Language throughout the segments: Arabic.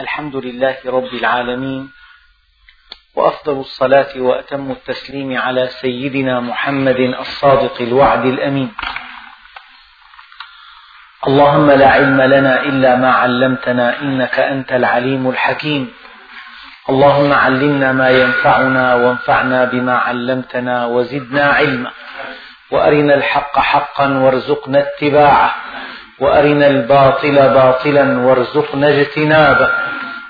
الحمد لله رب العالمين وأفضل الصلاة وأتم التسليم على سيدنا محمد الصادق الوعد الأمين. اللهم لا علم لنا إلا ما علمتنا إنك أنت العليم الحكيم. اللهم علمنا ما ينفعنا وانفعنا بما علمتنا وزدنا علما. وأرنا الحق حقا وارزقنا اتباعه. وأرنا الباطل باطلا وارزقنا اجتنابه.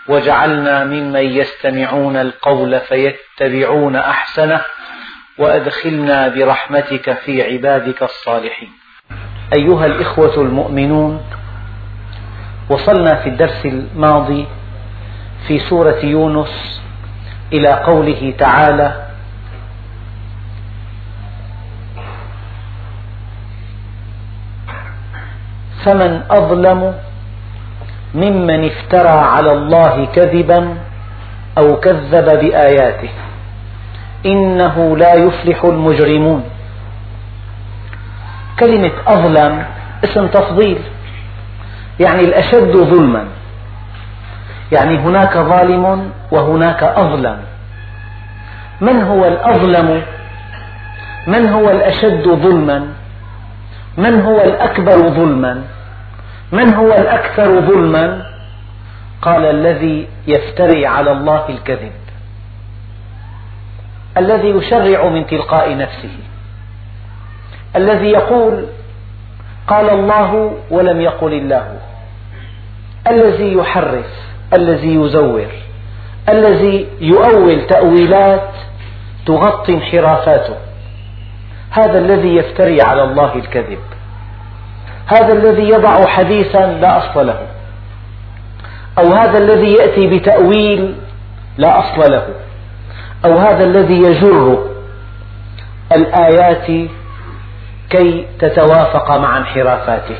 واجعلنا ممن يستمعون القول فيتبعون أحسنه. وأدخلنا برحمتك في عبادك الصالحين. أيها الإخوة المؤمنون وصلنا في الدرس الماضي في سورة يونس إلى قوله تعالى فمن أظلم ممن افترى على الله كذبا أو كذب بآياته. إنه لا يفلح المجرمون. كلمة أظلم اسم تفضيل يعني الأشد ظلما. يعني هناك ظالم وهناك أظلم. من هو الأظلم؟ من هو الأشد ظلما؟ من هو الأكبر ظلما؟ من هو الأكثر ظلما؟ قال الذي يفتري على الله الكذب. الذي يشرع من تلقاء نفسه. الذي يقول قال الله ولم يقل الله. الذي يحرف الذي يزور الذي يؤول تأويلات تغطي انحرافاته. هذا الذي يفتري على الله الكذب. هذا الذي يضع حديثا لا أصل له. أو هذا الذي يأتي بتأويل لا أصل له. أو هذا الذي يجر الآيات كي تتوافق مع انحرافاته.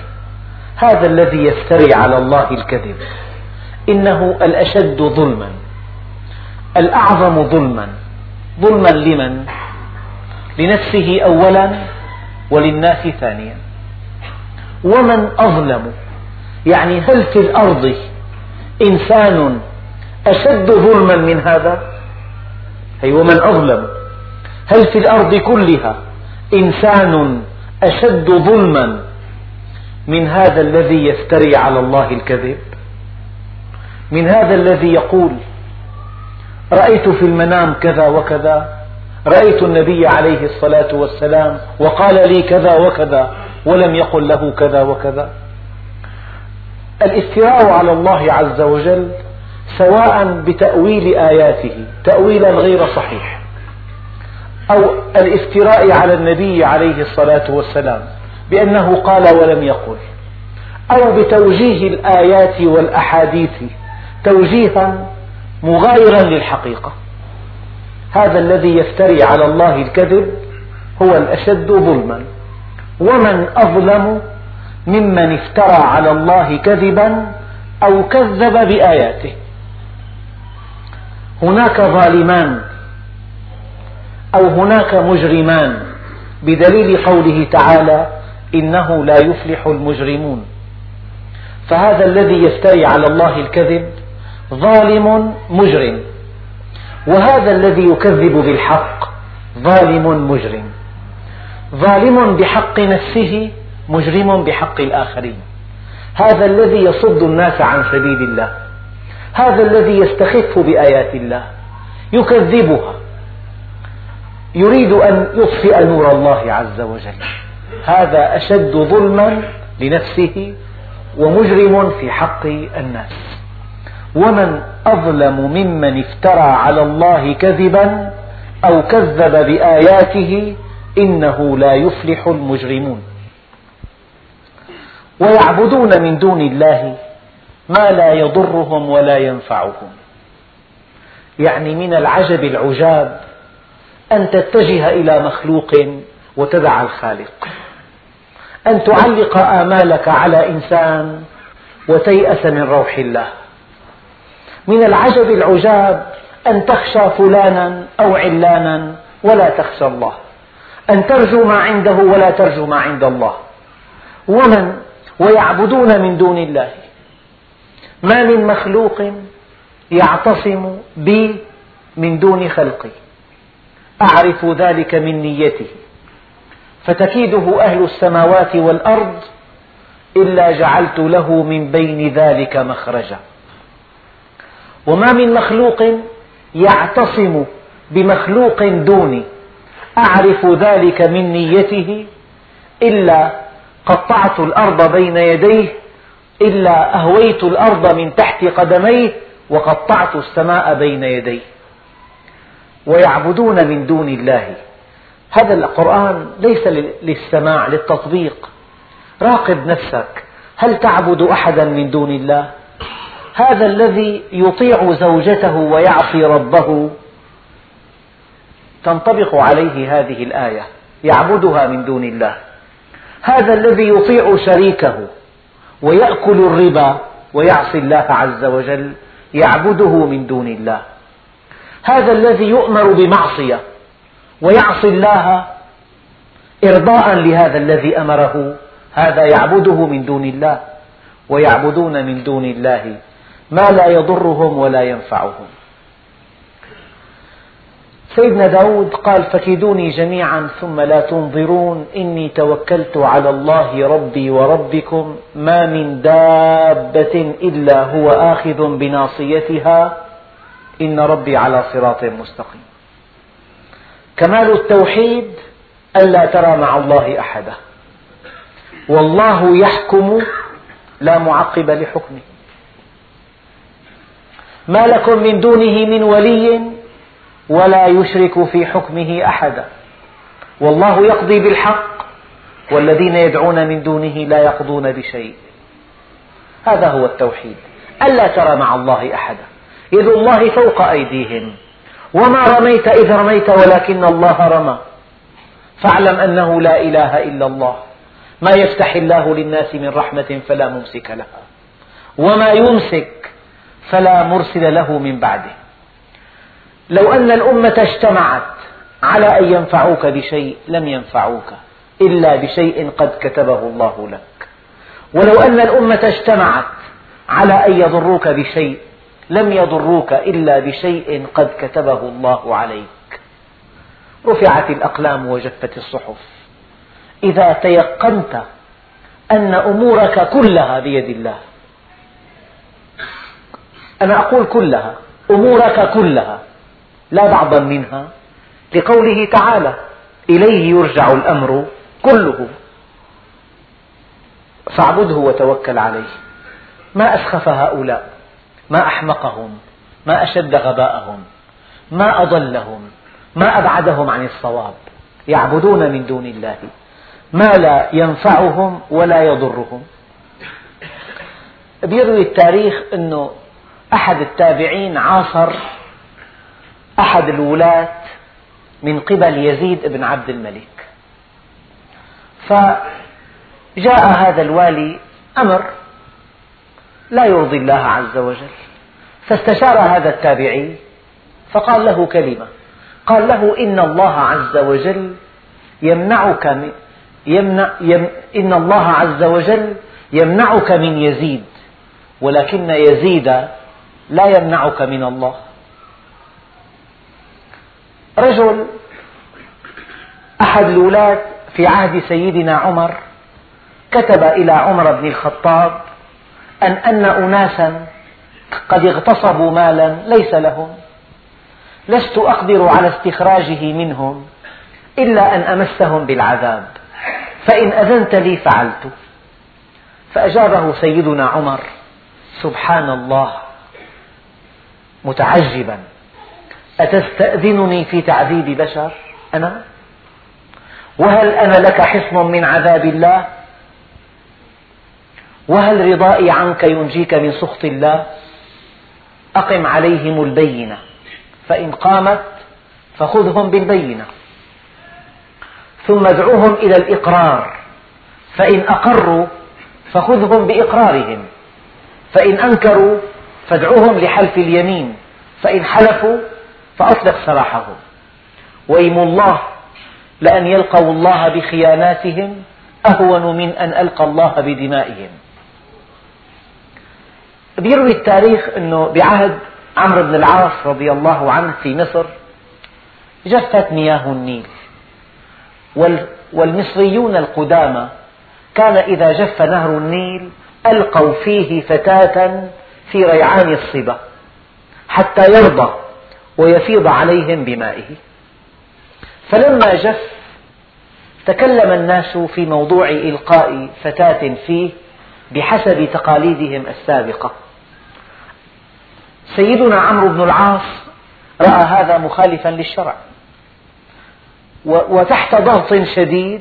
هذا الذي يفتري على الله الكذب. إنه الأشد ظلما. الأعظم ظلما. ظلما لمن؟ لنفسه أولا وللناس ثانيا. ومن أظلم. يعني هل في الأرض إنسان أشد ظلما من هذا؟ أي ومن أظلم. هل في الأرض كلها إنسان أشد ظلما من هذا الذي يفتري على الله الكذب؟ من هذا الذي يقول رأيت في المنام كذا وكذا رأيت النبي عليه الصلاة والسلام وقال لي كذا وكذا ولم يقل له كذا وكذا. الافتراء على الله عز وجل سواء بتأويل آياته تأويلا غير صحيح أو الافتراء على النبي عليه الصلاة والسلام بأنه قال ولم يقل أو بتوجيه الآيات والأحاديث توجيها مغايرا للحقيقة. هذا الذي يفتري على الله الكذب هو الأشد ظلما. ومن أظلم ممن افترى على الله كذبا أو كذب بآياته. هناك ظالمان أو هناك مجرمان بدليل قوله تعالى إنه لا يفلح المجرمون. فهذا الذي يفتري على الله الكذب ظالم مجرم. وهذا الذي يكذب بالحق ظالم مجرم. ظالم بحق نفسه مجرم بحق الآخرين. هذا الذي يصد الناس عن سبيل الله. هذا الذي يستخف بآيات الله. يكذبها. يريد أن يطفئ نور الله عز وجل. هذا أشد ظلما لنفسه ومجرم في حق الناس. ومن أظلم ممن افترى على الله كذبا أو كذب بآياته إنه لا يفلح المجرمون. ويعبدون من دون الله ما لا يضرهم ولا ينفعهم. يعني من العجب العجاب أن تتجه إلى مخلوق وتدع الخالق. أن تعلق آمالك على إنسان وتيأس من روح الله. من العجب العجاب أن تخشى فلانا أو علانا ولا تخشى الله. أن ترجو ما عنده ولا ترجو ما عند الله. ومن ويعبدون من دون الله. ما من مخلوق يعتصم بي من دون خلقي. أعرف ذلك من نيته. فتكيده أهل السماوات والأرض إلا جعلت له من بين ذلك مخرجا. وما من مخلوق يعتصم بمخلوق دوني. أعرف ذلك من نيته إلا قطعت الأرض بين يديه إلا أهويت الأرض من تحت قدميه وقطعت السماء بين يديه. ويعبدون من دون الله. هذا القرآن ليس للسماع للتطبيق. راقب نفسك. هل تعبد أحدا من دون الله؟ هذا الذي يطيع زوجته ويعصي ربه. تنطبق عليه هذه الآية. يعبدها من دون الله. هذا الذي يطيع شريكه ويأكل الربا ويعصي الله عز وجل يعبده من دون الله. هذا الذي يؤمر بمعصية ويعصي الله إرضاء لهذا الذي أمره. هذا يعبده من دون الله ويعبدون من دون الله. ما لا يضرهم ولا ينفعهم. سيدنا داود قال فكيدوني جميعا ثم لا تنظرون. إني توكلت على الله ربي وربكم. ما من دابة إلا هو آخذ بناصيتها. إن ربي على صراط مستقيم. كمال التوحيد ألا ترى مع الله أحدا. والله يحكم لا معقب لحكمه. ما لكم من دونه من ولي ولا يشرك في حكمه أحدا. والله يقضي بالحق والذين يدعون من دونه لا يقضون بشيء. هذا هو التوحيد. ألا ترى مع الله أحدا. يد الله فوق أيديهم. وما رميت إذ رميت ولكن الله رمى. فاعلم أنه لا إله إلا الله. ما يفتح الله للناس من رحمة فلا ممسك لها. وما يمسك فلا مرسل له من بعده. لو أن الأمة اجتمعت على أن ينفعوك بشيء لم ينفعوك إلا بشيء قد كتبه الله لك. ولو أن الأمة اجتمعت على أن يضروك بشيء لم يضروك إلا بشيء قد كتبه الله عليك. رفعت الأقلام وجفت الصحف. إذا تيقنت أن أمورك كلها بيد الله أنا أقول كلها أمورك كلها لا بعضا منها. لقوله تعالى إليه يرجع الأمر كله. فاعبده وتوكل عليه. ما أسخف هؤلاء؟ ما أحمقهم؟ ما أشد غباءهم؟ ما أضلهم؟ ما أبعدهم عن الصواب؟ يعبدون من دون الله. ما لا ينفعهم ولا يضرهم. بيروي التاريخ أنه أحد التابعين عاصر أحد الولاة من قبل يزيد بن عبد الملك. فجاء هذا الوالي أمر لا يرضي الله عز وجل. فاستشار هذا التابعي فقال له كلمة قال له إن الله عز وجل يمنعك من يمنع يم إن الله عز وجل يمنعك من يزيد ولكن يزيد لا يمنعك من الله. رجل أحد الولاة في عهد سيدنا عمر كتب إلى عمر بن الخطاب أن أن أناسا قد اغتصبوا مالا ليس لهم. لست أقدر على استخراجه منهم إلا أن أمسهم بالعذاب. فإن أذنت لي فعلت. فأجابه سيدنا عمر سبحان الله. متعجبا. أتستأذنني في تعذيب بشر؟ أنا؟ وهل أنا لك حصن من عذاب الله؟ وهل رضائي عنك ينجيك من سخط الله؟ أقم عليهم البينة. فإن قامت فخذهم بالبينة. ثم ادعوهم إلى الإقرار. فإن أقروا فخذهم بإقرارهم. فإن أنكروا فادعوهم لحلف اليمين فإن حلفوا فأطلق سراحهم وإيم الله لأن يلقوا الله بخياناتهم أهون من أن ألقى الله بدمائهم. بيروي التاريخ أنه بعهد عمرو بن العاص رضي الله عنه في مصر جفت مياه النيل. والمصريون القدامى كان إذا جف نهر النيل ألقوا فيه فتاة في ريعان الصبا حتى يرضى ويفيض عليهم بمائه. فلما جف تكلم الناس في موضوع إلقاء فتاة فيه بحسب تقاليدهم السابقة. سيدنا عمرو بن العاص رأى هذا مخالفا للشرع. وتحت ضغط شديد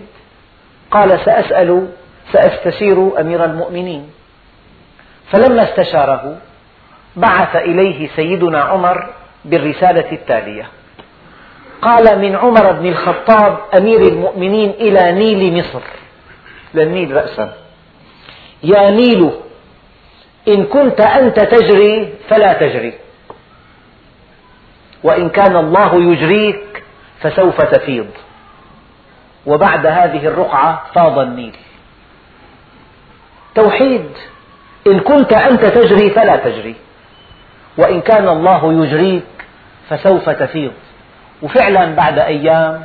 قال سأسأل سأستشير أمير المؤمنين. فلما استشاره بعث إليه سيدنا عمر بالرسالة التالية. قال من عمر بن الخطاب أمير المؤمنين إلى نيل مصر. للنيل رأسا. يا نيل إن كنت أنت تجري فلا تجري وإن كان الله يجريك فسوف تفيض. وبعد هذه الرقعة فاض النيل. توحيد إن كنت أنت تجري فلا تجري. وإن كان الله يجريك فسوف تفيض. وفعلا بعد أيام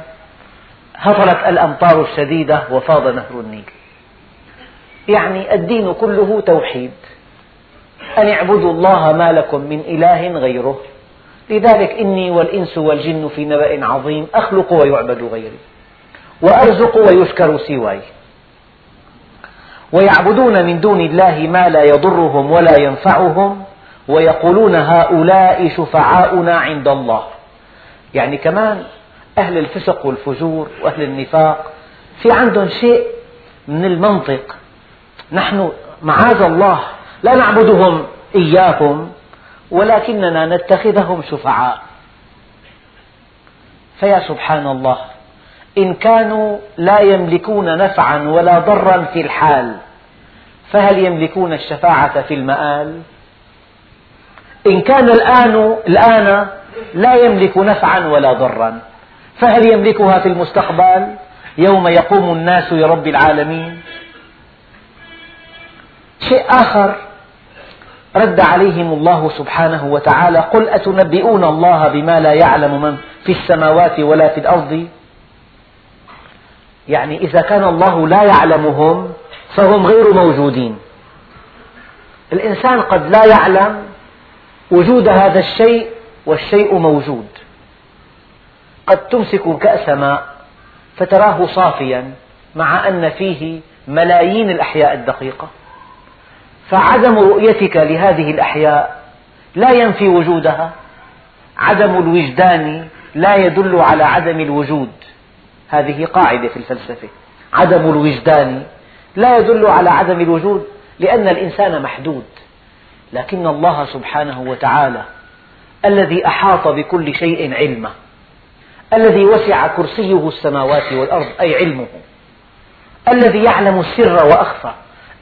هطلت الأمطار الشديدة وفاض نهر النيل. يعني الدين كله توحيد. أن اعبدوا الله ما لكم من إله غيره. لذلك إني والإنس والجن في نبأ عظيم أخلق ويعبد غيري. وأرزق ويشكر سواي. ويعبدون من دون الله ما لا يضرهم ولا ينفعهم ويقولون هؤلاء شفعاؤنا عند الله. يعني كمان أهل الفسق والفجور وأهل النفاق في عندهم شيء من المنطق. نحن معاذ الله لا نعبدهم إياكم ولكننا نتخذهم شفعاء. فيا سبحان الله. إن كانوا لا يملكون نفعا ولا ضرا في الحال فهل يملكون الشفاعة في المآل؟ إن كان الآن الآن لا يملك نفعا ولا ضرا فهل يملكها في المستقبل؟ يوم يقوم الناس لرب العالمين. شيء آخر رد عليهم الله سبحانه وتعالى قل أتنبئون الله بما لا يعلم من في السماوات ولا في الأرض؟ يعني إذا كان الله لا يعلمهم فهم غير موجودين. الإنسان قد لا يعلم وجود هذا الشيء والشيء موجود. قد تمسك كأس ماء فتراه صافيا مع أن فيه ملايين الأحياء الدقيقة. فعدم رؤيتك لهذه الأحياء لا ينفي وجودها. عدم الوجدان لا يدل على عدم الوجود. هذه قاعدة في الفلسفة. عدم الوجدان لا يدل على عدم الوجود لأن الإنسان محدود. لكن الله سبحانه وتعالى الذي أحاط بكل شيء علما الذي وسع كرسيه السماوات والأرض أي علمه الذي يعلم السر وأخفى.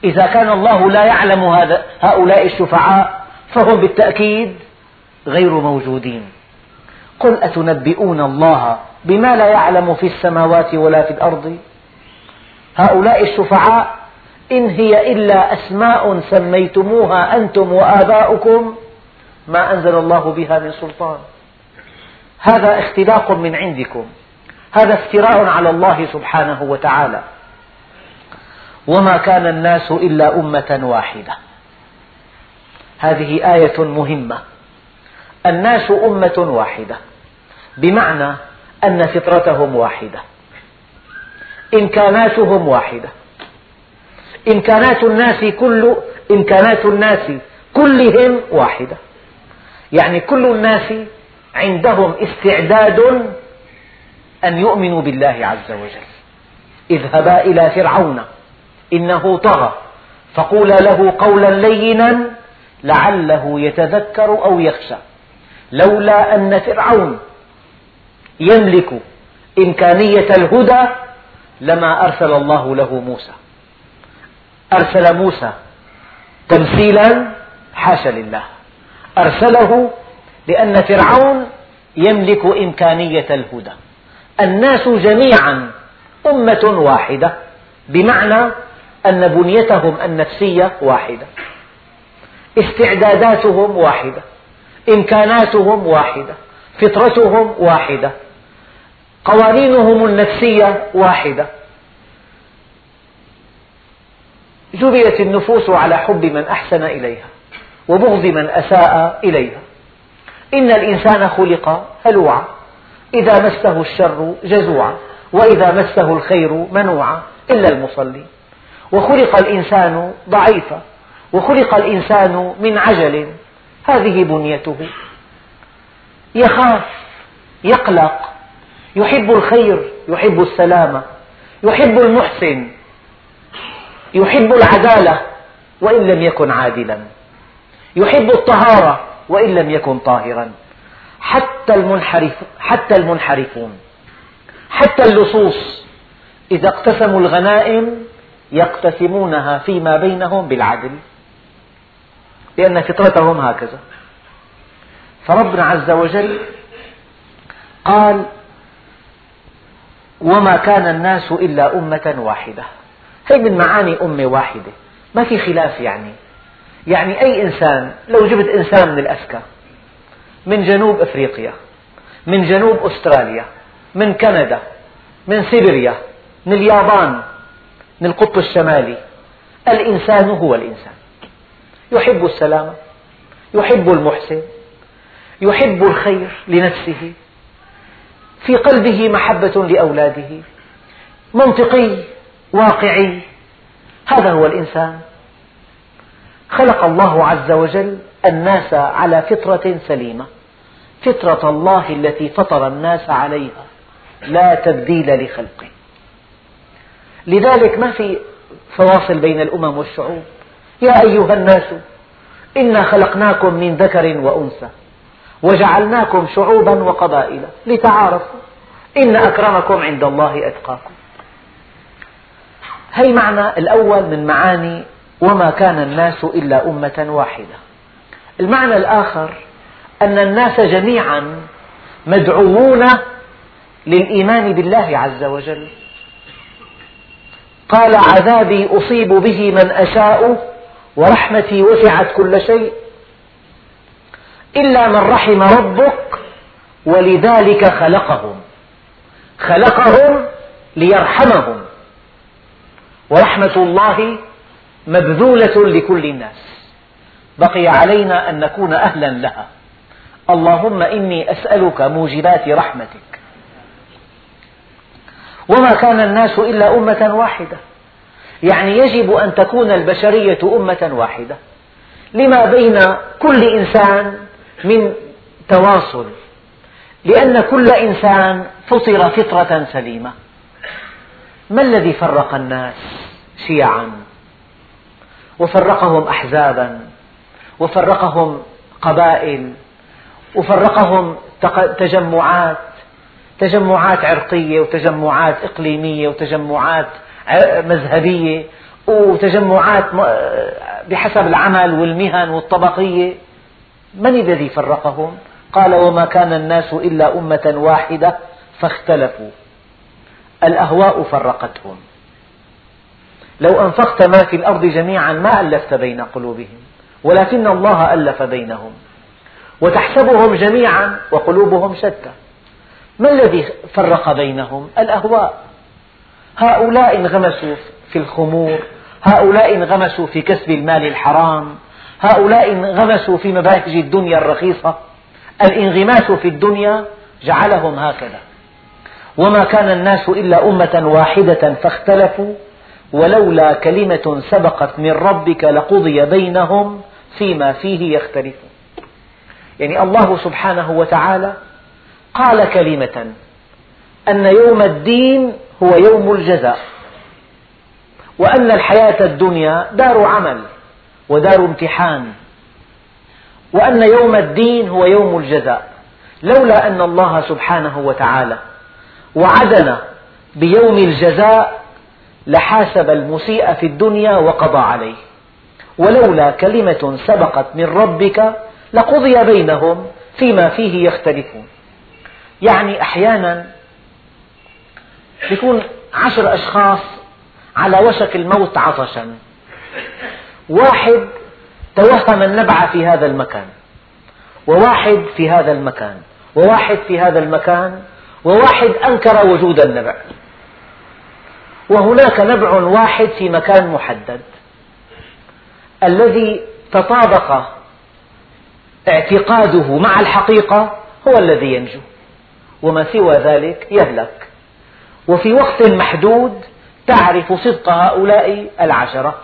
إذا كان الله لا يعلم هذا هؤلاء الشفعاء فهم بالتأكيد غير موجودين. قل أتنبئون الله بما لا يعلم في السماوات ولا في الأرض. هؤلاء الشفعاء إن هي إلا أسماء سميتموها أنتم وآباؤكم ما أنزل الله بها من سلطان. هذا اختلاق من عندكم. هذا افتراء على الله سبحانه وتعالى. وما كان الناس إلا أمة واحدة. هذه آية مهمة. الناس أمة واحدة. بمعنى أن فطرتهم واحدة. إمكاناتهم واحدة. إمكانات الناس كل إمكانات الناس كلهم واحدة. يعني كل الناس عندهم استعداد أن يؤمنوا بالله عز وجل. اذهبا إلى فرعون إنه طغى فقولا له قولا لينا لعله يتذكر أو يخشى. لولا أن فرعون يملك إمكانية الهدى لما أرسل الله له موسى. أرسل موسى تمثيلا حاشا لله. أرسله لأن فرعون يملك إمكانية الهدى. الناس جميعا أمة واحدة بمعنى أن بنيتهم النفسية واحدة استعداداتهم واحدة إمكاناتهم واحدة فطرتهم واحدة قوانينهم النفسية واحدة. جبلت النفوس على حب من أحسن إليها وبغض من أساء إليها. إن الإنسان خلق هلوعا. إذا مسه الشر جزوعا. وإذا مسه الخير منوعا. إلا المصلين وخلق الإنسان ضعيفا. وخلق الإنسان من عجل. هذه بنيته. يخاف يقلق يحب الخير يحب السلامة يحب المحسن يحب العدالة وإن لم يكن عادلا يحب الطهارة وإن لم يكن طاهرا. حتى المنحرف حتى المنحرفون حتى اللصوص إذا اقتسموا الغنائم يقتسمونها فيما بينهم بالعدل لأن فطرتهم هكذا. فربنا عز وجل قال وما كان الناس إلا أمة واحدة. هي من معاني أمة واحدة. ما في خلاف يعني. يعني أي إنسان لو جبت إنسان من الأسكا من جنوب أفريقيا من جنوب أستراليا من كندا من سيبيريا من اليابان من القطب الشمالي الإنسان هو الإنسان. يحب السلامة يحب المحسن يحب الخير لنفسه. في قلبه محبة لأولاده منطقي واقعي. هذا هو الإنسان. خلق الله عز وجل الناس على فطرة سليمة. فطرة الله التي فطر الناس عليها. لا تبديل لخلقه. لذلك ما في فواصل بين الأمم والشعوب؟ يا أيها الناس إنا خلقناكم من ذكر وأنثى. وجعلناكم شعوبا وقبائل. لتعارفوا. إن أكرمكم عند الله أتقاكم. هي معنى الأول من معاني وما كان الناس إلا أمة واحدة؟ المعنى الآخر أن الناس جميعا مدعوون للإيمان بالله عز وجل. قال عذابي أصيب به من أشاء ورحمتي وسعت كل شيء. إلا من رحم ربك ولذلك خلقهم. خلقهم ليرحمهم. ورحمة الله مبذولة لكل الناس. بقي علينا أن نكون أهلا لها. اللهم إني أسألك موجبات رحمتك. وما كان الناس إلا أمة واحدة. يعني يجب أن تكون البشرية أمة واحدة. لما بين كل إنسان من تواصل. لأن كل إنسان فطر فطرة سليمة. ما الذي فرق الناس شيعا؟ وفرقهم أحزابا وفرقهم قبائل وفرقهم تجمعات تجمعات عرقية وتجمعات إقليمية وتجمعات مذهبية وتجمعات بحسب العمل والمهن والطبقية. من الذي فرقهم؟ قال وما كان الناس إلا أمة واحدة فاختلفوا. الأهواء فرقتهم. لو أنفقت ما في الأرض جميعا ما ألفت بين قلوبهم ولكن الله ألف بينهم. وتحسبهم جميعا وقلوبهم شتى. ما الذي فرق بينهم؟ الأهواء. هؤلاء انغمسوا في الخمور هؤلاء انغمسوا في كسب المال الحرام هؤلاء انغمسوا في مباهج الدنيا الرخيصة. الانغماس في الدنيا جعلهم هكذا. وما كان الناس إلا أمة واحدة فاختلفوا ولولا كلمة سبقت من ربك لقضي بينهم فيما فيه يختلفون. يعني الله سبحانه وتعالى قال كلمة أن يوم الدين هو يوم الجزاء وأن الحياة الدنيا دار عمل. ودار امتحان. وأن يوم الدين هو يوم الجزاء. لولا أن الله سبحانه وتعالى وعدنا بيوم الجزاء لحاسب المسيء في الدنيا وقضى عليه. ولولا كلمة سبقت من ربك لقضي بينهم فيما فيه يختلفون. يعني أحيانا يكون عشر أشخاص على وشك الموت عطشا. واحد توهم النبع في هذا المكان وواحد في هذا المكان وواحد في هذا المكان وواحد أنكر وجود النبع. وهناك نبع واحد في مكان محدد الذي تطابق اعتقاده مع الحقيقة هو الذي ينجو وما سوى ذلك يهلك. وفي وقت محدود تعرف صدق هؤلاء العشرة.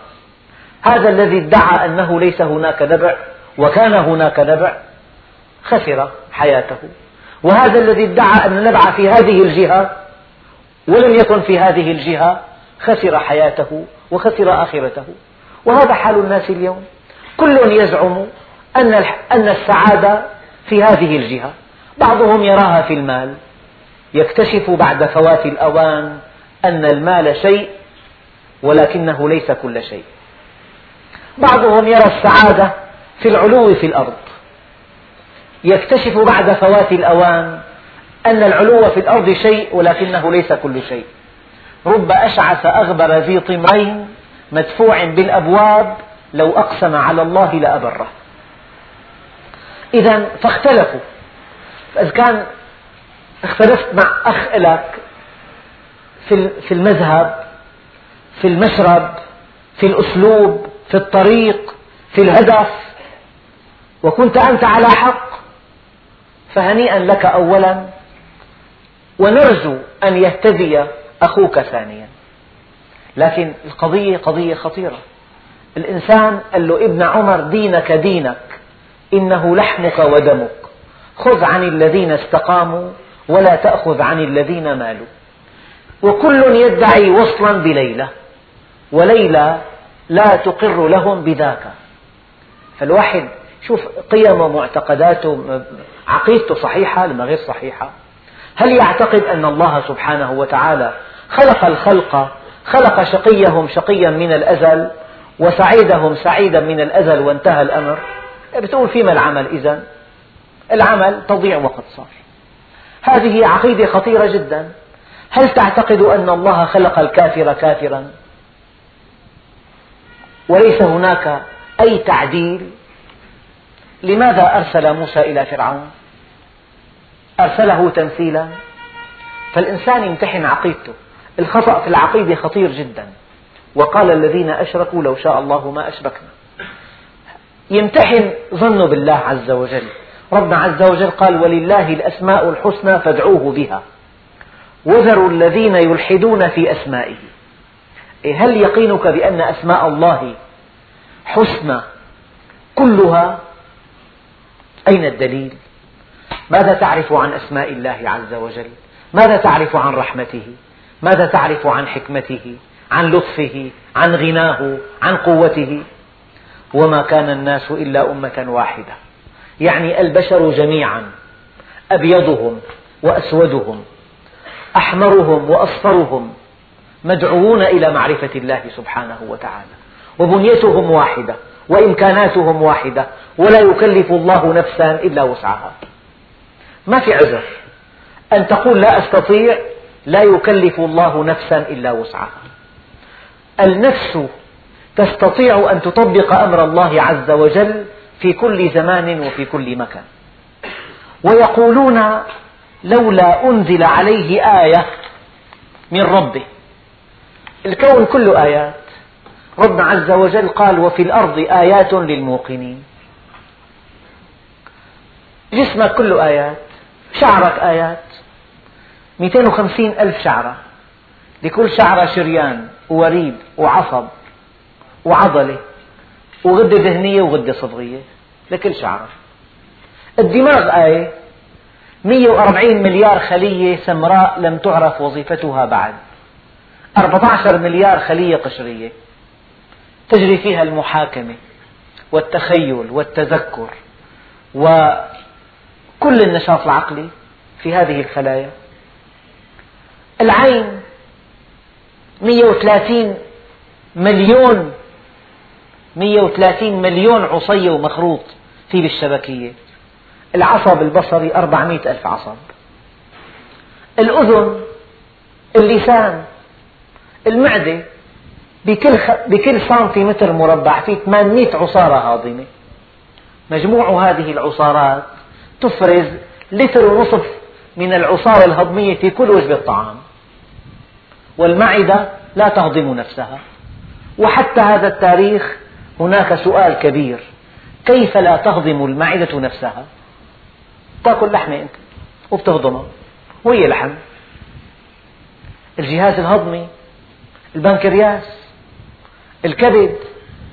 هذا الذي ادعى أنه ليس هناك نبع وكان هناك نبع خسر حياته. وهذا الذي ادعى أن النبع في هذه الجهة ولم يكن في هذه الجهة خسر حياته وخسر آخرته. وهذا حال الناس اليوم. كل يزعم أن أن السعادة في هذه الجهة. بعضهم يراها في المال. يكتشف بعد فوات الأوان أن المال شيء ولكنه ليس كل شيء. بعضهم يرى السعادة في العلو في الأرض. يكتشف بعد فوات الأوان أن العلو في الأرض شيء ولكنه ليس كل شيء. رب أشعث أغبر ذي طمرين مدفوع بالأبواب لو أقسم على الله لأبره. إذا فاختلفوا. إذا كان اختلفت مع أخ لك في المذهب في المشرب في الأسلوب في الطريق في الهدف وكنت أنت على حق فهنيئا لك أولا ونرجو أن يهتدي أخوك ثانيا. لكن القضية قضية خطيرة. الإنسان قال له ابن عمر دينك دينك إنه لحمك ودمك. خذ عن الذين استقاموا ولا تأخذ عن الذين مالوا. وكل يدعي وصلا بليلى وليلى لا تقر لهم بذاك. فالواحد شوف قيمه ومعتقداته عقيدته صحيحة لما غير صحيحة. هل يعتقد أن الله سبحانه وتعالى خلق الخلق خلق شقيهم شقيا من الأزل وسعيدهم سعيدا من الأزل وانتهى الأمر؟ بتقول فيما العمل إذا؟ العمل تضيع وقت صار. هذه عقيدة خطيرة جدا. هل تعتقد أن الله خلق الكافر كافرا؟ وليس هناك أي تعديل. لماذا أرسل موسى إلى فرعون؟ أرسله تمثيلا. فالإنسان يمتحن عقيدته. الخطأ في العقيدة خطير جدا. وقال الذين أشركوا لو شاء الله ما أشركنا. يمتحن ظنه بالله عز وجل. ربنا عز وجل قال ولله الأسماء الحسنى فادعوه بها. وذروا الذين يلحدون في أسمائه. هل يقينك بأن أسماء الله حسنى كلها؟ أين الدليل؟ ماذا تعرف عن أسماء الله عز وجل؟ ماذا تعرف عن رحمته؟ ماذا تعرف عن حكمته؟ عن لطفه؟ عن غناه؟ عن قوته؟ وما كان الناس إلا أمة واحدة. يعني البشر جميعا أبيضهم وأسودهم أحمرهم وأصفرهم مدعوون إلى معرفة الله سبحانه وتعالى. وبنيتهم واحدة وإمكاناتهم واحدة ولا يكلف الله نفسا إلا وسعها. ما في عذر. أن تقول لا أستطيع لا يكلف الله نفسا إلا وسعها. النفس تستطيع أن تطبق أمر الله عز وجل في كل زمان وفي كل مكان. ويقولون لولا أنزل عليه آية من ربه. الكون كله آيات. ربنا عز وجل قال وفي الأرض آيات للموقنين. جسمك كله آيات شعرك آيات. 250 ألف شعرة. لكل شعرة شريان ووريد وعصب وعضلة وغدة دهنية وغدة صبغية لكل شعرة. الدماغ آية 140 مليار خلية سمراء لم تعرف وظيفتها بعد. 14 مليار خلية قشرية تجري فيها المحاكمة والتخيل والتذكر وكل النشاط العقلي في هذه الخلايا. العين 130 مليون 130 مليون عصية ومخروط في بالشبكية. العصب البصري 400 ألف عصب. الأذن اللسان المعدة بكل, خ... بكل سنتيمتر مربع في 800 عصارة هاضمة. مجموع هذه العصارات تفرز لتر ونصف من العصارة الهضمية في كل وجبة طعام والمعدة لا تهضم نفسها. وحتى هذا التاريخ هناك سؤال كبير. كيف لا تهضم المعدة نفسها؟ تأكل لحمة أنت وبتهضمها. وهي لحم. الجهاز الهضمي البنكرياس الكبد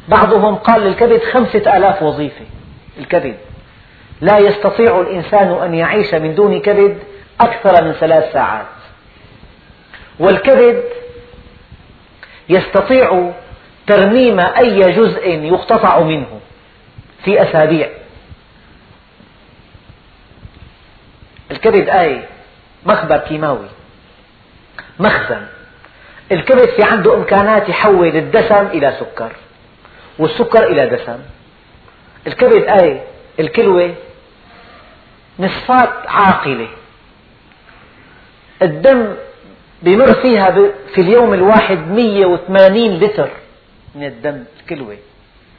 بعضهم قال للكبد خمسة آلاف وظيفة الكبد. لا يستطيع الإنسان أن يعيش من دون كبد أكثر من ثلاث ساعات. والكبد يستطيع ترميم أي جزء يقتطع منه في أسابيع. الكبد آية مخبر كيماوي مخزن. الكبد في عنده إمكانات يحول الدسم إلى سكر والسكر إلى دسم. الكبد آية الكلوة نصفات عاقلة. الدم بمر فيها في اليوم الواحد 180 لتر من الدم الكلوة.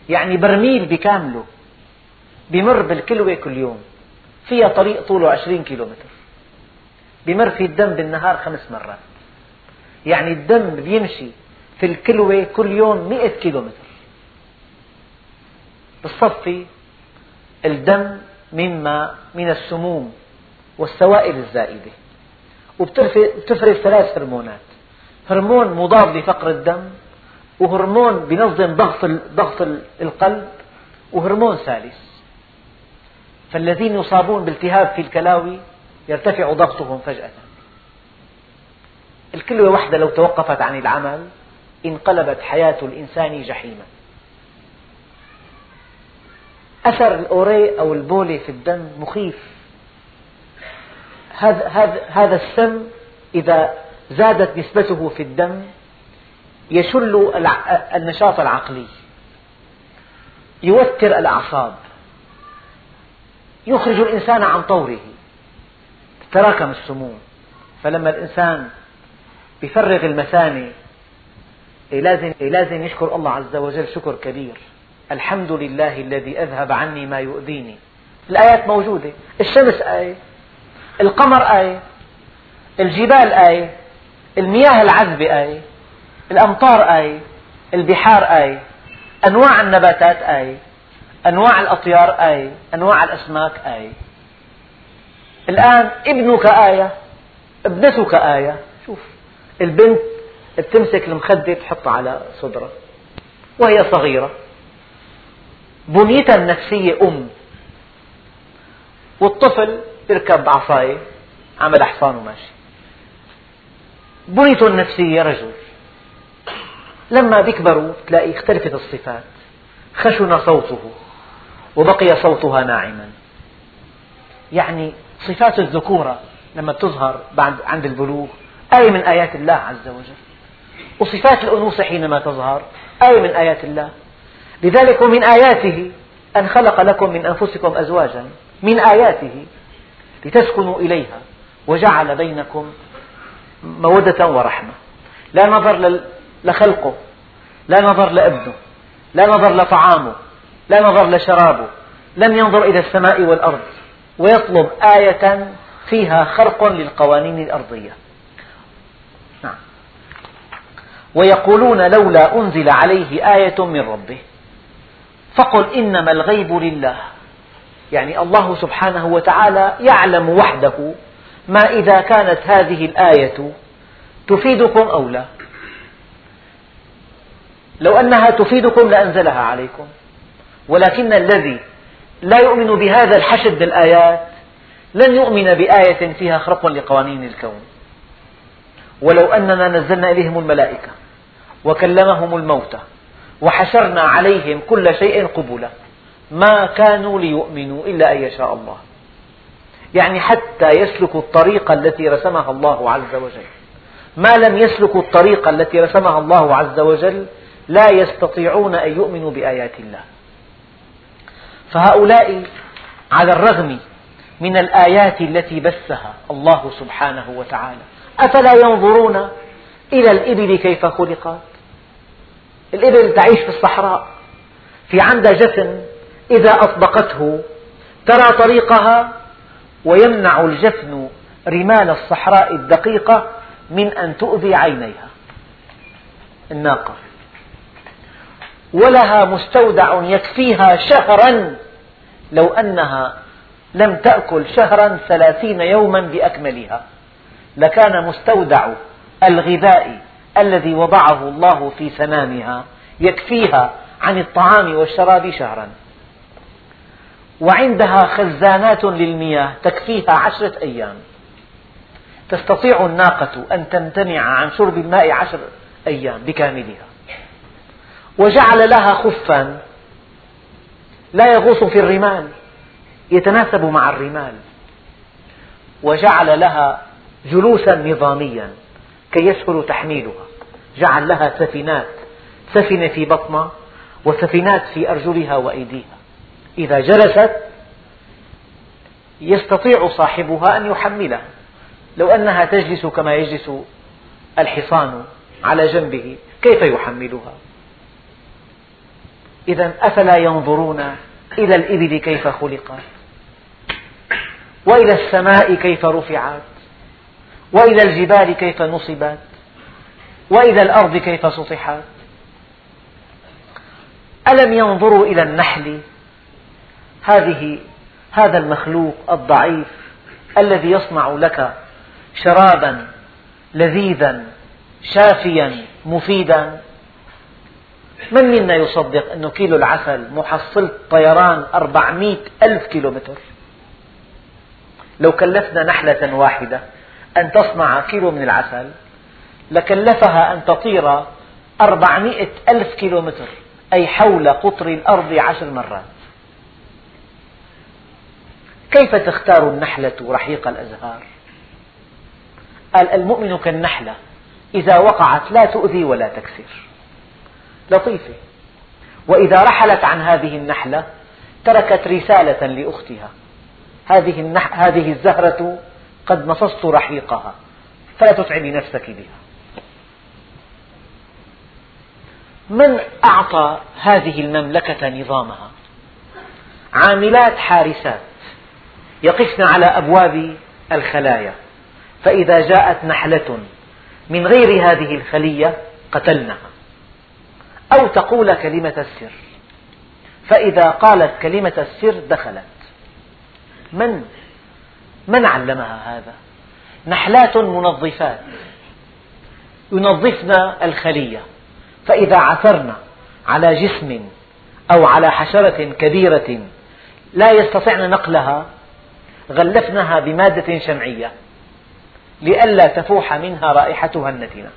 يعني برميل بكامله بمر بالكلوة كل يوم. فيها طريق طوله 20 كيلومتر. بمر في الدم بالنهار خمس مرات. يعني الدم بيمشي في الكلوة كل يوم 100 كيلومتر. بالصفي الدم مما من السموم والسوائل الزائدة. وبتفرز ثلاث هرمونات. هرمون مضاد لفقر الدم وهرمون بنظم ضغط ضغط القلب وهرمون ثالث. فالذين يصابون بالتهاب في الكلاوي يرتفع ضغطهم فجأة. الكلوة واحدة لو توقفت عن العمل انقلبت حياة الإنسان جحيما. أثر الأوري أو البولي في الدم مخيف. هذا, هذا, هذا السم إذا زادت نسبته في الدم يشل النشاط العقلي. يوتر الأعصاب. يخرج الإنسان عن طوره. تراكم السموم. فلما الإنسان يفرغ المثانة لازم, لازم يشكر الله عز وجل شكر كبير. الحمد لله الذي أذهب عني ما يؤذيني. الآيات موجودة. الشمس آية. القمر آية. الجبال آية. المياه العذبة آية. الأمطار آية. البحار آية. أنواع النباتات آية. أنواع الأطيار آية. أنواع الأسماك آية. الآن ابنك آية. ابنتك آية. البنت بتمسك المخدة تحطها على صدرها وهي صغيرة. بنيتها النفسية أم. والطفل يركب عصاية عمل حصان وماشي. بنيته النفسية رجل. لما بيكبروا تلاقي اختلفت الصفات. خشن صوته وبقي صوتها ناعما. يعني صفات الذكورة لما تظهر بعد عند البلوغ آية من آيات الله عز وجل. وصفات الأنوثة حينما تظهر آية من آيات الله. لذلك ومن آياته أن خلق لكم من أنفسكم أزواجا. من آياته لتسكنوا إليها وجعل بينكم مودة ورحمة. لا نظر لخلقه لا نظر لابنه لا نظر لطعامه لا نظر لشرابه. لم ينظر إلى السماء والأرض. ويطلب آية فيها خرق للقوانين الأرضية. ويقولون لولا أنزل عليه آية من ربه. فقل إنما الغيب لله. يعني الله سبحانه وتعالى يعلم وحده ما إذا كانت هذه الآية تفيدكم أو لا. لو أنها تفيدكم لأنزلها عليكم. ولكن الذي لا يؤمن بهذا الحشد الآيات لن يؤمن بآية فيها خرق لقوانين الكون. ولو أننا نزلنا إليهم الملائكة. وكلمهم الموتى وحشرنا عليهم كل شيء قبلا ما كانوا ليؤمنوا إلا أن يشاء الله. يعني حتى يسلكوا الطريقة التي رسمها الله عز وجل. ما لم يسلكوا الطريقة التي رسمها الله عز وجل لا يستطيعون أن يؤمنوا بآيات الله. فهؤلاء على الرغم من الآيات التي بثها الله سبحانه وتعالى أفلا ينظرون إلى الإبل كيف خلقت؟ الإبل تعيش في الصحراء في عندها جفن إذا أطبقته ترى طريقها ويمنع الجفن رمال الصحراء الدقيقة من أن تؤذي عينيها. الناقة. ولها مستودع يكفيها شهرا لو أنها لم تأكل شهرا ثلاثين يوما بأكملها. لكان مستودع الغذاء الذي وضعه الله في سنامها يكفيها عن الطعام والشراب شهرا. وعندها خزانات للمياه تكفيها عشرة أيام. تستطيع الناقة أن تمتنع عن شرب الماء عشر أيام بكاملها. وجعل لها خفا لا يغوص في الرمال يتناسب مع الرمال. وجعل لها جلوسا نظاميا. كي يسهل تحميلها. جعل لها سفينات سفينة في بطنها وسفينات في أرجلها وأيديها. إذا جلست يستطيع صاحبها أن يحملها. لو أنها تجلس كما يجلس الحصان على جنبه كيف يحملها؟ إذا أفلا ينظرون إلى الإبل كيف خلقت؟ وإلى السماء كيف رفعت؟ وإلى الجبال كيف نصبت؟ وإلى الأرض كيف سطحت؟ ألم ينظروا إلى النحل؟ هذه هذا المخلوق الضعيف الذي يصنع لك شرابا لذيذا شافيا مفيدا. من منا يصدق أن كيلو العسل محصلة طيران أربعمئة ألف كيلومتر؟ لو كلفنا نحلة واحدة أن تصنع كيلو من العسل لكلفها أن تطير أربعمئة ألف كيلومتر أي حول قطر الأرض عشر مرات. كيف تختار النحلة رحيق الأزهار؟ قال المؤمن كالنحلة إذا وقعت لا تؤذي ولا تكسر لطيفة. وإذا رحلت عن هذه النحلة تركت رسالة لأختها. هذه. هذه الزهرة قد مصصت رحيقها فلا تتعبي نفسك بها. من أعطى هذه المملكة نظامها؟ عاملات حارسات يقفن على أبواب الخلايا. فإذا جاءت نحلة من غير هذه الخلية قتلنها. أو تقول كلمة السر. فإذا قالت كلمة السر دخلت. من من علمها هذا؟ نحلات منظفات. ينظفن الخلية. فإذا عثرن على جسم أو على حشرة كبيرة لا يستطعن نقلها غلفنها بمادة شمعية لئلا تفوح منها رائحتها النتنة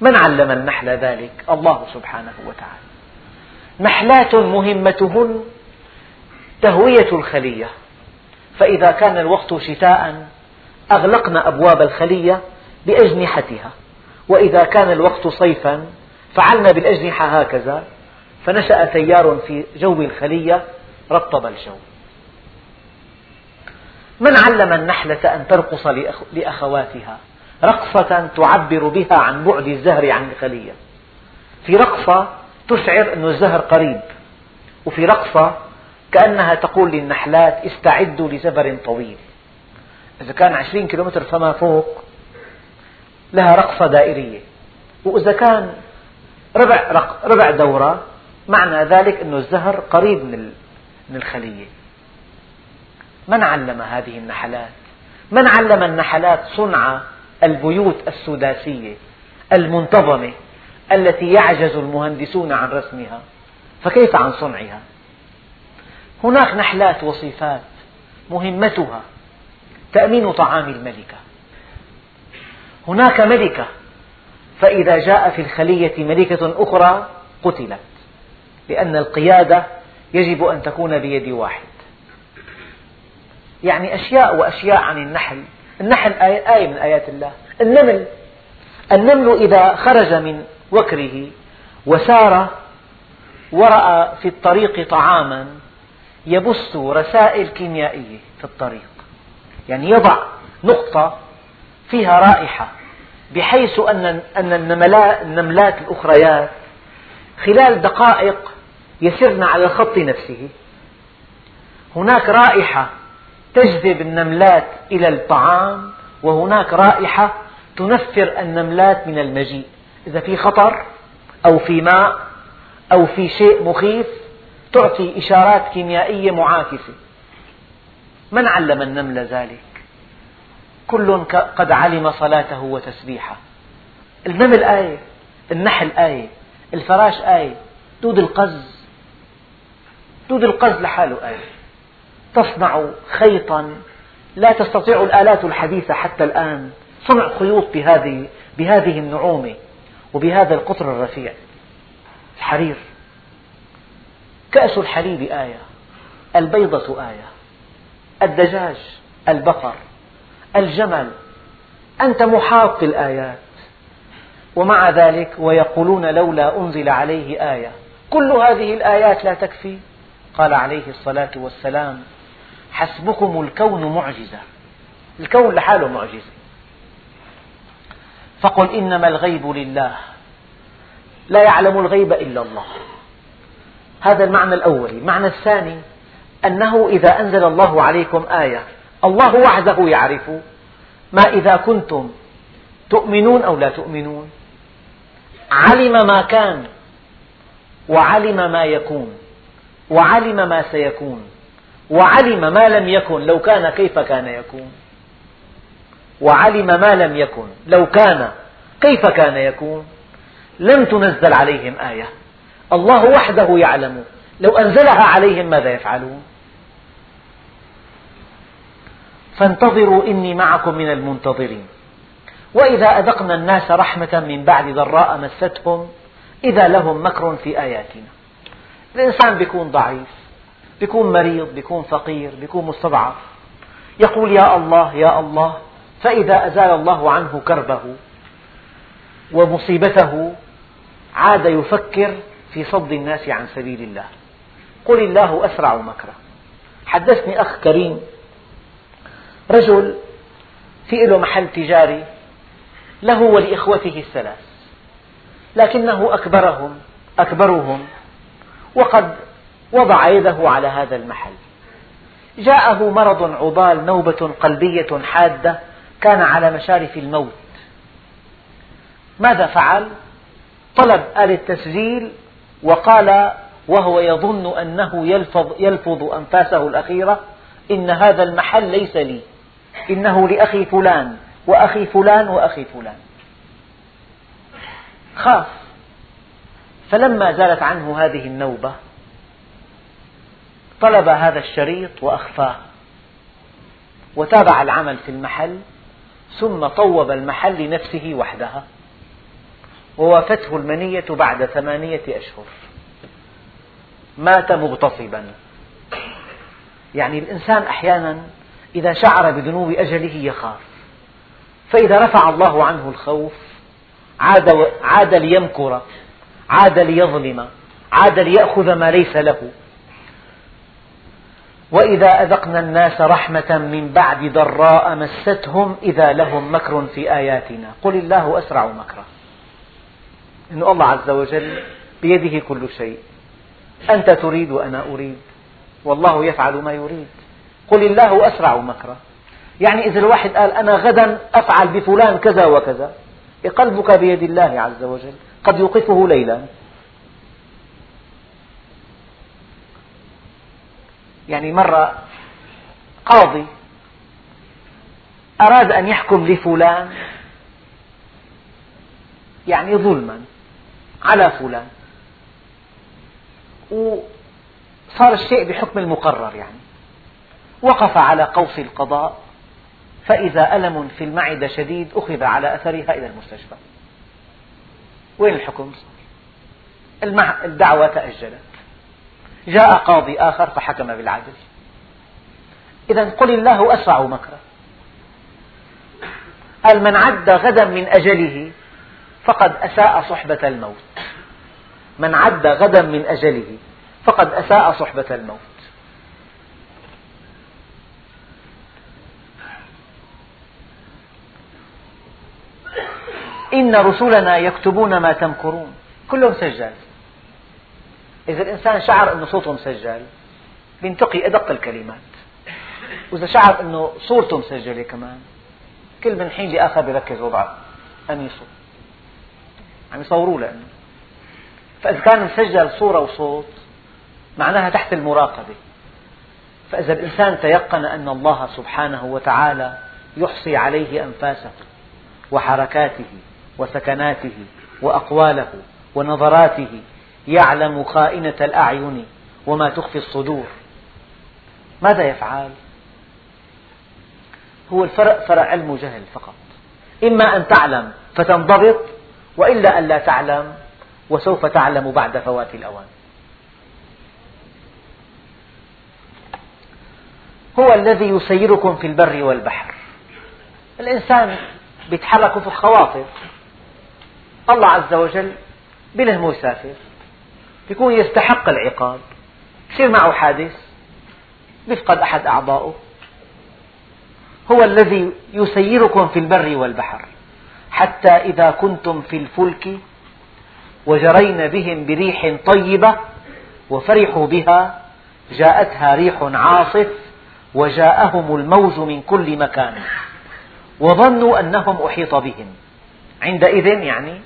من علم النحل ذلك؟ الله سبحانه وتعالى. نحلات مهمتهن تهوية الخلية. فإذا كان الوقت شتاء أغلقنا أبواب الخلية بأجنحتها. وإذا كان الوقت صيفا فعلنا بالأجنحة هكذا فنشأ تيار في جو الخلية رطب الجو. من علم النحلة أن ترقص لأخواتها؟ رقصة تعبر بها عن بعد الزهر عن الخلية. في رقصة تشعر أن الزهر قريب وفي رقصة كأنها تقول للنحلات استعدوا لسفر طويل. إذا كان عشرين كيلومتر فما فوق لها رقصة دائرية. وإذا كان ربع, ربع دورة معنى ذلك أن الزهر قريب من الخلية. من علم هذه النحلات؟ من علم النحلات صنع البيوت السداسية المنتظمة التي يعجز المهندسون عن رسمها؟ فكيف عن صنعها؟ هناك نحلات وصفات مهمتها تأمين طعام الملكة. هناك ملكة فإذا جاء في الخلية ملكة أخرى قتلت لأن القيادة يجب أن تكون بيد واحد. يعني أشياء وأشياء عن النحل. النحل آية, آية من آيات الله. النمل النمل إذا خرج من وكره وسار ورأى في الطريق طعاما يبث رسائل كيميائية في الطريق. يعني يضع نقطة فيها رائحة بحيث أن النملات الأخريات خلال دقائق يسرن على الخط نفسه. هناك رائحة تجذب النملات إلى الطعام وهناك رائحة تنفر النملات من المجيء. إذا في خطر أو في ماء أو في شيء مخيف تعطي إشارات كيميائية معاكسة. من علم النمل ذلك؟ كل قد علم صلاته وتسبيحه. النمل آية النحل آية الفراش آية دود القز. دود القز لحاله آية. تصنع خيطا لا تستطيع الآلات الحديثة حتى الآن. صنع خيوط بهذه بهذه النعومة وبهذا القطر الرفيع. الحرير. كأس الحليب آية البيضة آية الدجاج البقر الجمل أنت محاط بالآيات ومع ذلك ويقولون لولا أنزل عليه آية. كل هذه الآيات لا تكفي. قال عليه الصلاة والسلام حسبكم الكون معجزة. الكون لحاله معجزة. فقل إنما الغيب لله. لا يعلم الغيب إلا الله. هذا المعنى الأول. المعنى الثاني أنه إذا أنزل الله عليكم آية الله وحده يعرف ما إذا كنتم تؤمنون أو لا تؤمنون. علم ما كان وعلم ما يكون وعلم ما سيكون وعلم ما لم يكن لو كان كيف كان يكون وعلم ما لم يكن لو كان كيف كان يكون. لم تنزل عليهم آية. الله وحده يعلم. لو أنزلها عليهم ماذا يفعلون؟ فانتظروا إني معكم من المنتظرين. وإذا أذقنا الناس رحمة من بعد ضراء مستهم إذا لهم مكر في آياتنا. الإنسان بيكون ضعيف بيكون مريض بيكون فقير بيكون مستضعف. يقول يا الله يا الله فإذا أزال الله عنه كربه ومصيبته عاد يفكر في صد الناس عن سبيل الله. قل الله أسرع مكرا حدثني أخ كريم رجل في له محل تجاري له ولإخوته الثلاث لكنه أكبرهم أكبرهم وقد وضع يده على هذا المحل. جاءه مرض عضال نوبة قلبية حادة كان على مشارف الموت. ماذا فعل؟ طلب آلة تسجيل وقال وهو يظن أنه يلفظ, يلفظ أنفاسه الأخيرة إن هذا المحل ليس لي. إنه لأخي فلان وأخي فلان وأخي فلان. خاف. فلما زالت عنه هذه النوبة طلب هذا الشريط وأخفاه. وتابع العمل في المحل ثم طوب المحل لنفسه وحدها. ووافته المنية بعد ثمانية أشهر. مات مغتصبا. يعني الإنسان أحيانا إذا شعر بذنوب أجله يخاف. فإذا رفع الله عنه الخوف عاد, عاد ليمكر عاد ليظلم عاد ليأخذ ما ليس له. وإذا أذقنا الناس رحمة من بعد ضراء مستهم إذا لهم مكر في آياتنا. قل الله أسرع مكرا إن الله عز وجل بيده كل شيء. أنت تريد وأنا أريد. والله يفعل ما يريد. قل الله أسرع مكرا يعني إذا الواحد قال أنا غدا أفعل بفلان كذا وكذا قلبك بيد الله عز وجل. قد يوقفه ليلا. يعني مرة قاضي أراد أن يحكم لفلان يعني ظلما. على فلان. وصار الشيء بحكم المقرر يعني. وقف على قوس القضاء فإذا ألم في المعدة شديد أخذ على أثرها إلى المستشفى. وين الحكم؟ الدعوة تأجلت. جاء قاضي آخر فحكم بالعدل. إذا قل الله أسرع مكرا قال من عد غدا من أجله فقد أساء صحبة الموت. من عد غدا من أجله فقد أساء صحبة الموت. إن رسلنا يكتبون ما تمكرون. كله مسجل إذا الإنسان شعر أن صوته مسجل بينتقي أدق الكلمات. وإذا شعر أنه صورته مسجلة كمان كل من حين لآخر بيركز وضع قميصه عم يصوروه لأنه فإذا كان مسجل صورة وصوت معناها تحت المراقبة. فإذا الإنسان تيقن أن الله سبحانه وتعالى يحصي عليه أنفاسه وحركاته وسكناته وأقواله ونظراته يعلم خائنة الأعين وما تخفي الصدور. ماذا يفعل؟ هو الفرق فرق علم وجهل فقط. إما أن تعلم فتنضبط وإلا أن لا تعلم وسوف تعلم بعد فوات الأوان. هو الذي يسيركم في البر والبحر. الإنسان يتحرك في الخواطر. الله عز وجل بلهمه يسافر يكون يستحق العقاب. يصير معه حادث. يفقد أحد أعضائه هو الذي يسيركم في البر والبحر. حتى إذا كنتم في الفلك وجرين بهم بريح طيبة وفرحوا بها جاءتها ريح عاصف وجاءهم الموج من كل مكان. وظنوا أنهم أحيط بهم. عندئذ يعني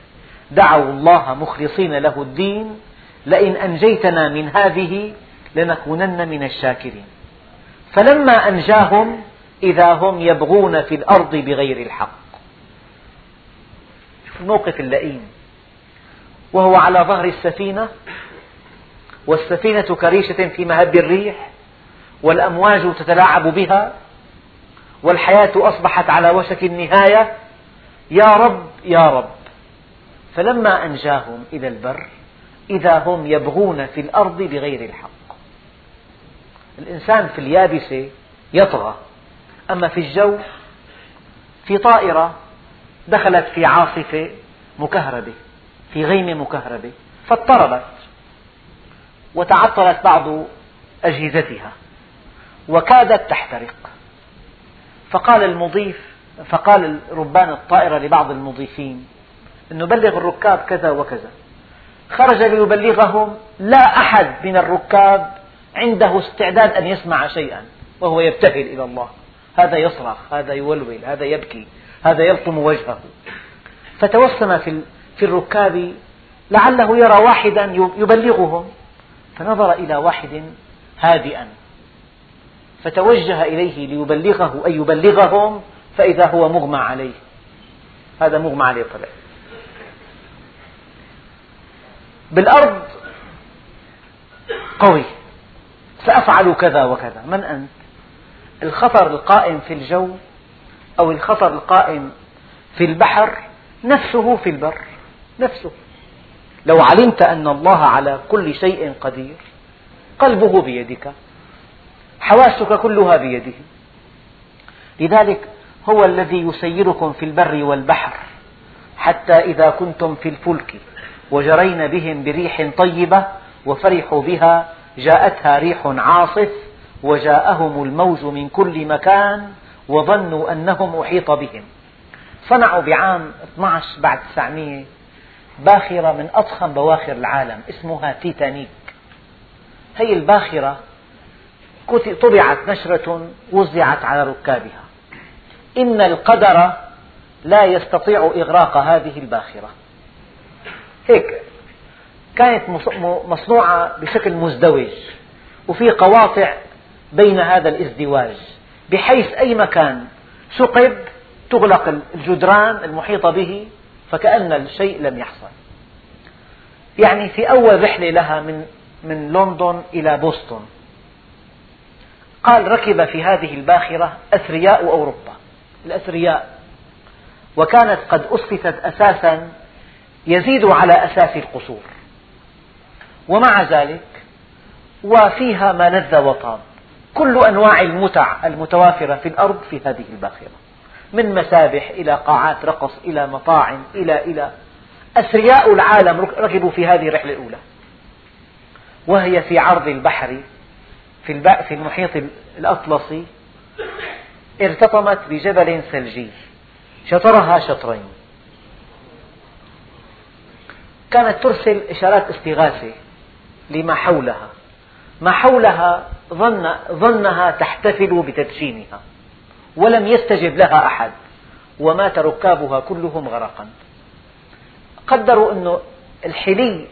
دعوا الله مخلصين له الدين لئن أنجيتنا من هذه لنكونن من الشاكرين. فلما أنجاهم إذا هم يبغون في الأرض بغير الحق. الموقف اللئيم وهو على ظهر السفينة والسفينة كريشة في مهب الريح والأمواج تتلاعب بها والحياة أصبحت على وشك النهاية يا رب يا رب. فلما أنجاهم إلى البر إذا هم يبغون في الأرض بغير الحق. الإنسان في اليابسة يطغى أما في الجو في طائرة دخلت في عاصفة مكهربة في غيمة مكهربة فاضطربت وتعطلت بعض أجهزتها وكادت تحترق. فقال المضيف فقال ربان الطائرة لبعض المضيفين أنه بلغ الركاب كذا وكذا. خرج ليبلغهم لا أحد من الركاب عنده استعداد أن يسمع شيئا وهو يبتهل إلى الله. هذا يصرخ هذا يولول هذا يبكي. هذا يلطم وجهه. فتوسم في الركاب لعله يرى واحدا يبلغهم. فنظر إلى واحد هادئا. فتوجه إليه ليبلغه أي يبلغهم فإذا هو مغمى عليه. هذا مغمى عليه طلع بالأرض قوي. سأفعل كذا وكذا. من أنت؟ الخطر القائم في الجو أو الخطر القائم في البحر نفسه في البر نفسه. لو علمت أن الله على كل شيء قدير قلبه بيدك حواسك كلها بيده. لذلك هو الذي يسيركم في البر والبحر حتى إذا كنتم في الفلك وجرين بهم بريح طيبة وفرحوا بها جاءتها ريح عاصف وجاءهم الموج من كل مكان. وظنوا أنهم أحيط بهم. صنعوا بعام 12 بعد 900 باخرة من أضخم بواخر العالم اسمها تيتانيك. هي الباخرة طبعت نشرة وزعت على ركابها. إن القدر لا يستطيع إغراق هذه الباخرة. هيك كانت مصنوعة بشكل مزدوج وفي قواطع بين هذا الازدواج. بحيث أي مكان ثقب تغلق الجدران المحيطة به فكأن الشيء لم يحصل. يعني في أول رحلة لها من من لندن إلى بوسطن. قال ركب في هذه الباخرة أثرياء أوروبا الأثرياء. وكانت قد أسست أساسا يزيد على أساس القصور. ومع ذلك وفيها ما لذ وطاب. كل أنواع المتع المتوافرة في الأرض في هذه الباخرة. من مسابح إلى قاعات رقص إلى مطاعم إلى إلى. أثرياء العالم ركبوا في هذه الرحلة الأولى. وهي في عرض البحر في في المحيط الأطلسي. ارتطمت بجبل ثلجي. شطرها شطرين. كانت ترسل إشارات استغاثة لما حولها. ما حولها ظن ظنها تحتفل بتدشينها ولم يستجب لها أحد ومات ركابها كلهم غرقا. قدروا أن الحلي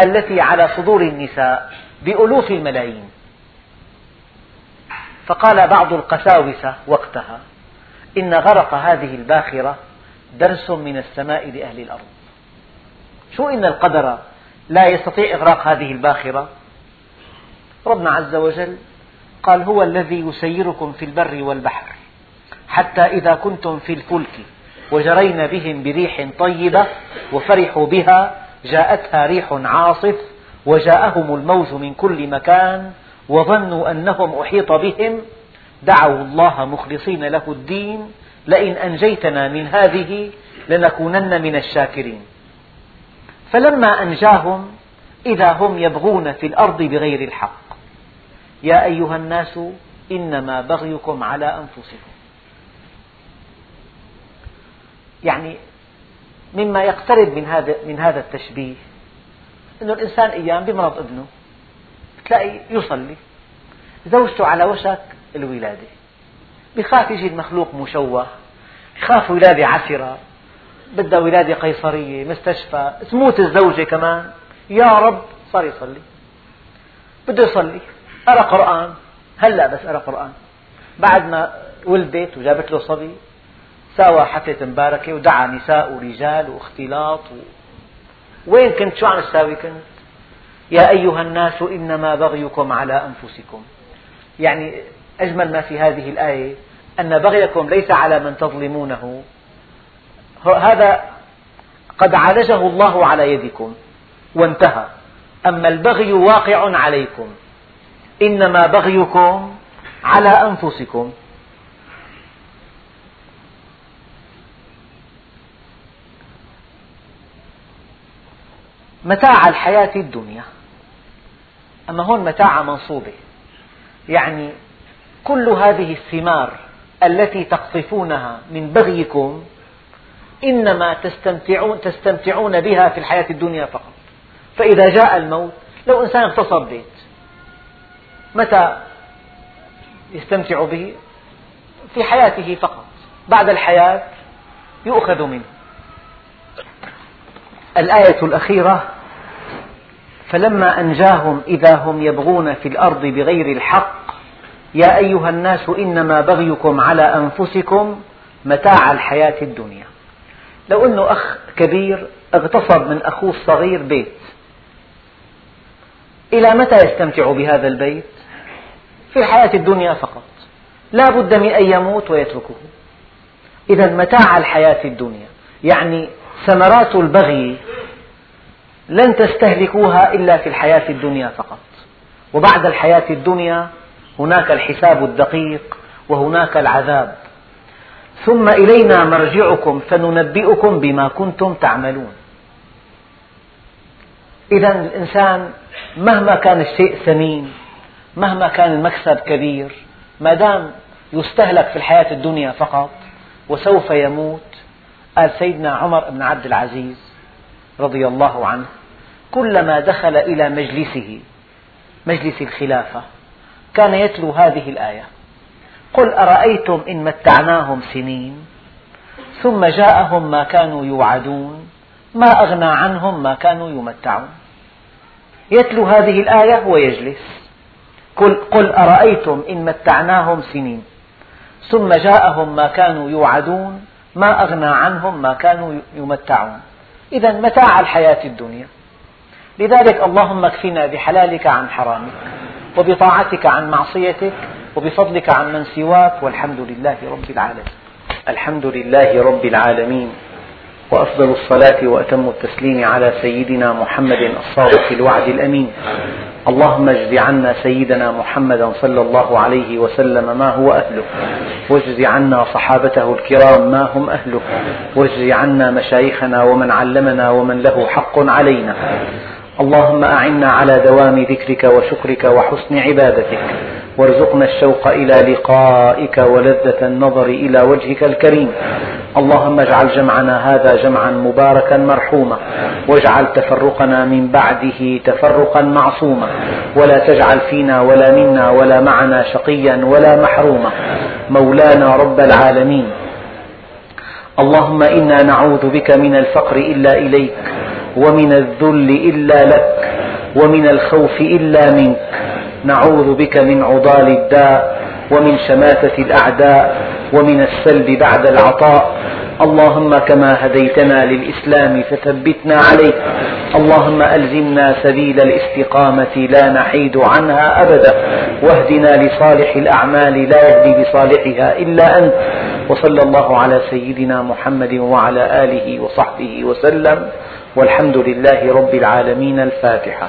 التي على صدور النساء بألوف الملايين. فقال بعض القساوسة وقتها إن غرق هذه الباخرة درس من السماء لأهل الأرض. شو إن القدر لا يستطيع إغراق هذه الباخرة؟ ربنا عز وجل قال هو الذي يسيركم في البر والبحر حتى إذا كنتم في الفلك وجرين بهم بريح طيبة وفرحوا بها جاءتها ريح عاصف وجاءهم الموج من كل مكان وظنوا أنهم أحيط بهم دعوا الله مخلصين له الدين لئن أنجيتنا من هذه لنكونن من الشاكرين فلما أنجاهم إذا هم يبغون في الأرض بغير الحق يا أيها الناس إنما بغيكم على أنفسكم. يعني مما يقترب من هذا من هذا التشبيه أن الإنسان أيام بمرض ابنه تلاقي يصلي زوجته على وشك الولادة بخاف يجي المخلوق مشوه بخاف ولادة عسرة بدها ولادة قيصرية مستشفى تموت الزوجة كمان يا رب صار يصلي بده يصلي. قرأ قرآن. هلا بس قرأ قرآن. بعد ما ولدت وجابت له صبي ساوى حفلة مباركة ودعا نساء ورجال واختلاط و... وين كنت؟ شو عم تساوي كنت؟ يا أيها الناس إنما بغيكم على أنفسكم. يعني أجمل ما في هذه الآية أن بغيكم ليس على من تظلمونه. هذا قد عالجه الله على يدكم وانتهى. أما البغي واقع عليكم. إنما بغيكم على أنفسكم. متاع الحياة الدنيا. أما هون متاع منصوبة. يعني كل هذه الثمار التي تقطفونها من بغيكم إنما تستمتعون, تستمتعون بها في الحياة الدنيا فقط. فإذا جاء الموت لو إنسان اغتصب بيت متى يستمتع به؟ في حياته فقط. بعد الحياة يؤخذ منه. الآية الأخيرة فلما أنجاهم إذا هم يبغون في الأرض بغير الحق يا أيها الناس إنما بغيكم على أنفسكم متاع الحياة الدنيا. لو أنه أخ كبير اغتصب من أخوه الصغير بيت إلى متى يستمتع بهذا البيت؟ في الحياة الدنيا فقط. لا بد من أن يموت ويتركه. إذا متاع الحياة الدنيا. يعني ثمرات البغي لن تستهلكوها إلا في الحياة الدنيا فقط. وبعد الحياة الدنيا هناك الحساب الدقيق وهناك العذاب. ثم إلينا مرجعكم فننبئكم بما كنتم تعملون. إذا الإنسان مهما كان الشيء ثمين مهما كان المكسب كبير ما دام يستهلك في الحياة الدنيا فقط وسوف يموت قال سيدنا عمر بن عبد العزيز رضي الله عنه كلما دخل إلى مجلسه مجلس الخلافة كان يتلو هذه الآية قل أرأيتم إن متعناهم سنين ثم جاءهم ما كانوا يوعدون ما أغنى عنهم ما كانوا يمتعون. يتلو هذه الآية ويجلس. قل, قل أرأيتم إن متعناهم سنين ثم جاءهم ما كانوا يوعدون ما أغنى عنهم ما كانوا يمتعون. إذا متاع الحياة الدنيا. لذلك اللهم اكفنا بحلالك عن حرامك وبطاعتك عن معصيتك وبفضلك عن من سواك والحمد لله رب العالمين. الحمد لله رب العالمين. وأفضل الصلاة وأتم التسليم على سيدنا محمد الصادق الوعد الأمين. اللهم اجز عنا سيدنا محمدا صلى الله عليه وسلم ما هو أهله. واجز عنا صحابته الكرام ما هم أهله. واجز عنا مشايخنا ومن علمنا ومن له حق علينا. اللهم أعنا على دوام ذكرك وشكرك وحسن عبادتك. وارزقنا الشوق إلى لقائك ولذة النظر إلى وجهك الكريم. اللهم اجعل جمعنا هذا جمعا مباركا مرحوما واجعل تفرقنا من بعده تفرقا معصوما. ولا تجعل فينا ولا منا ولا معنا شقيا ولا محروما. مولانا رب العالمين اللهم إنا نعوذ بك من الفقر إلا إليك ومن الذل إلا لك ومن الخوف إلا منك. نعوذ بك من عضال الداء ومن شماتة الأعداء ومن السلب بعد العطاء. اللهم كما هديتنا للإسلام فثبتنا عليه. اللهم ألزمنا سبيل الاستقامة لا نحيد عنها أبدا. واهدنا لصالح الأعمال لا يهدي بصالحها إلا أنت. وصلى الله على سيدنا محمد وعلى آله وصحبه وسلم. والحمد لله رب العالمين. الفاتحة.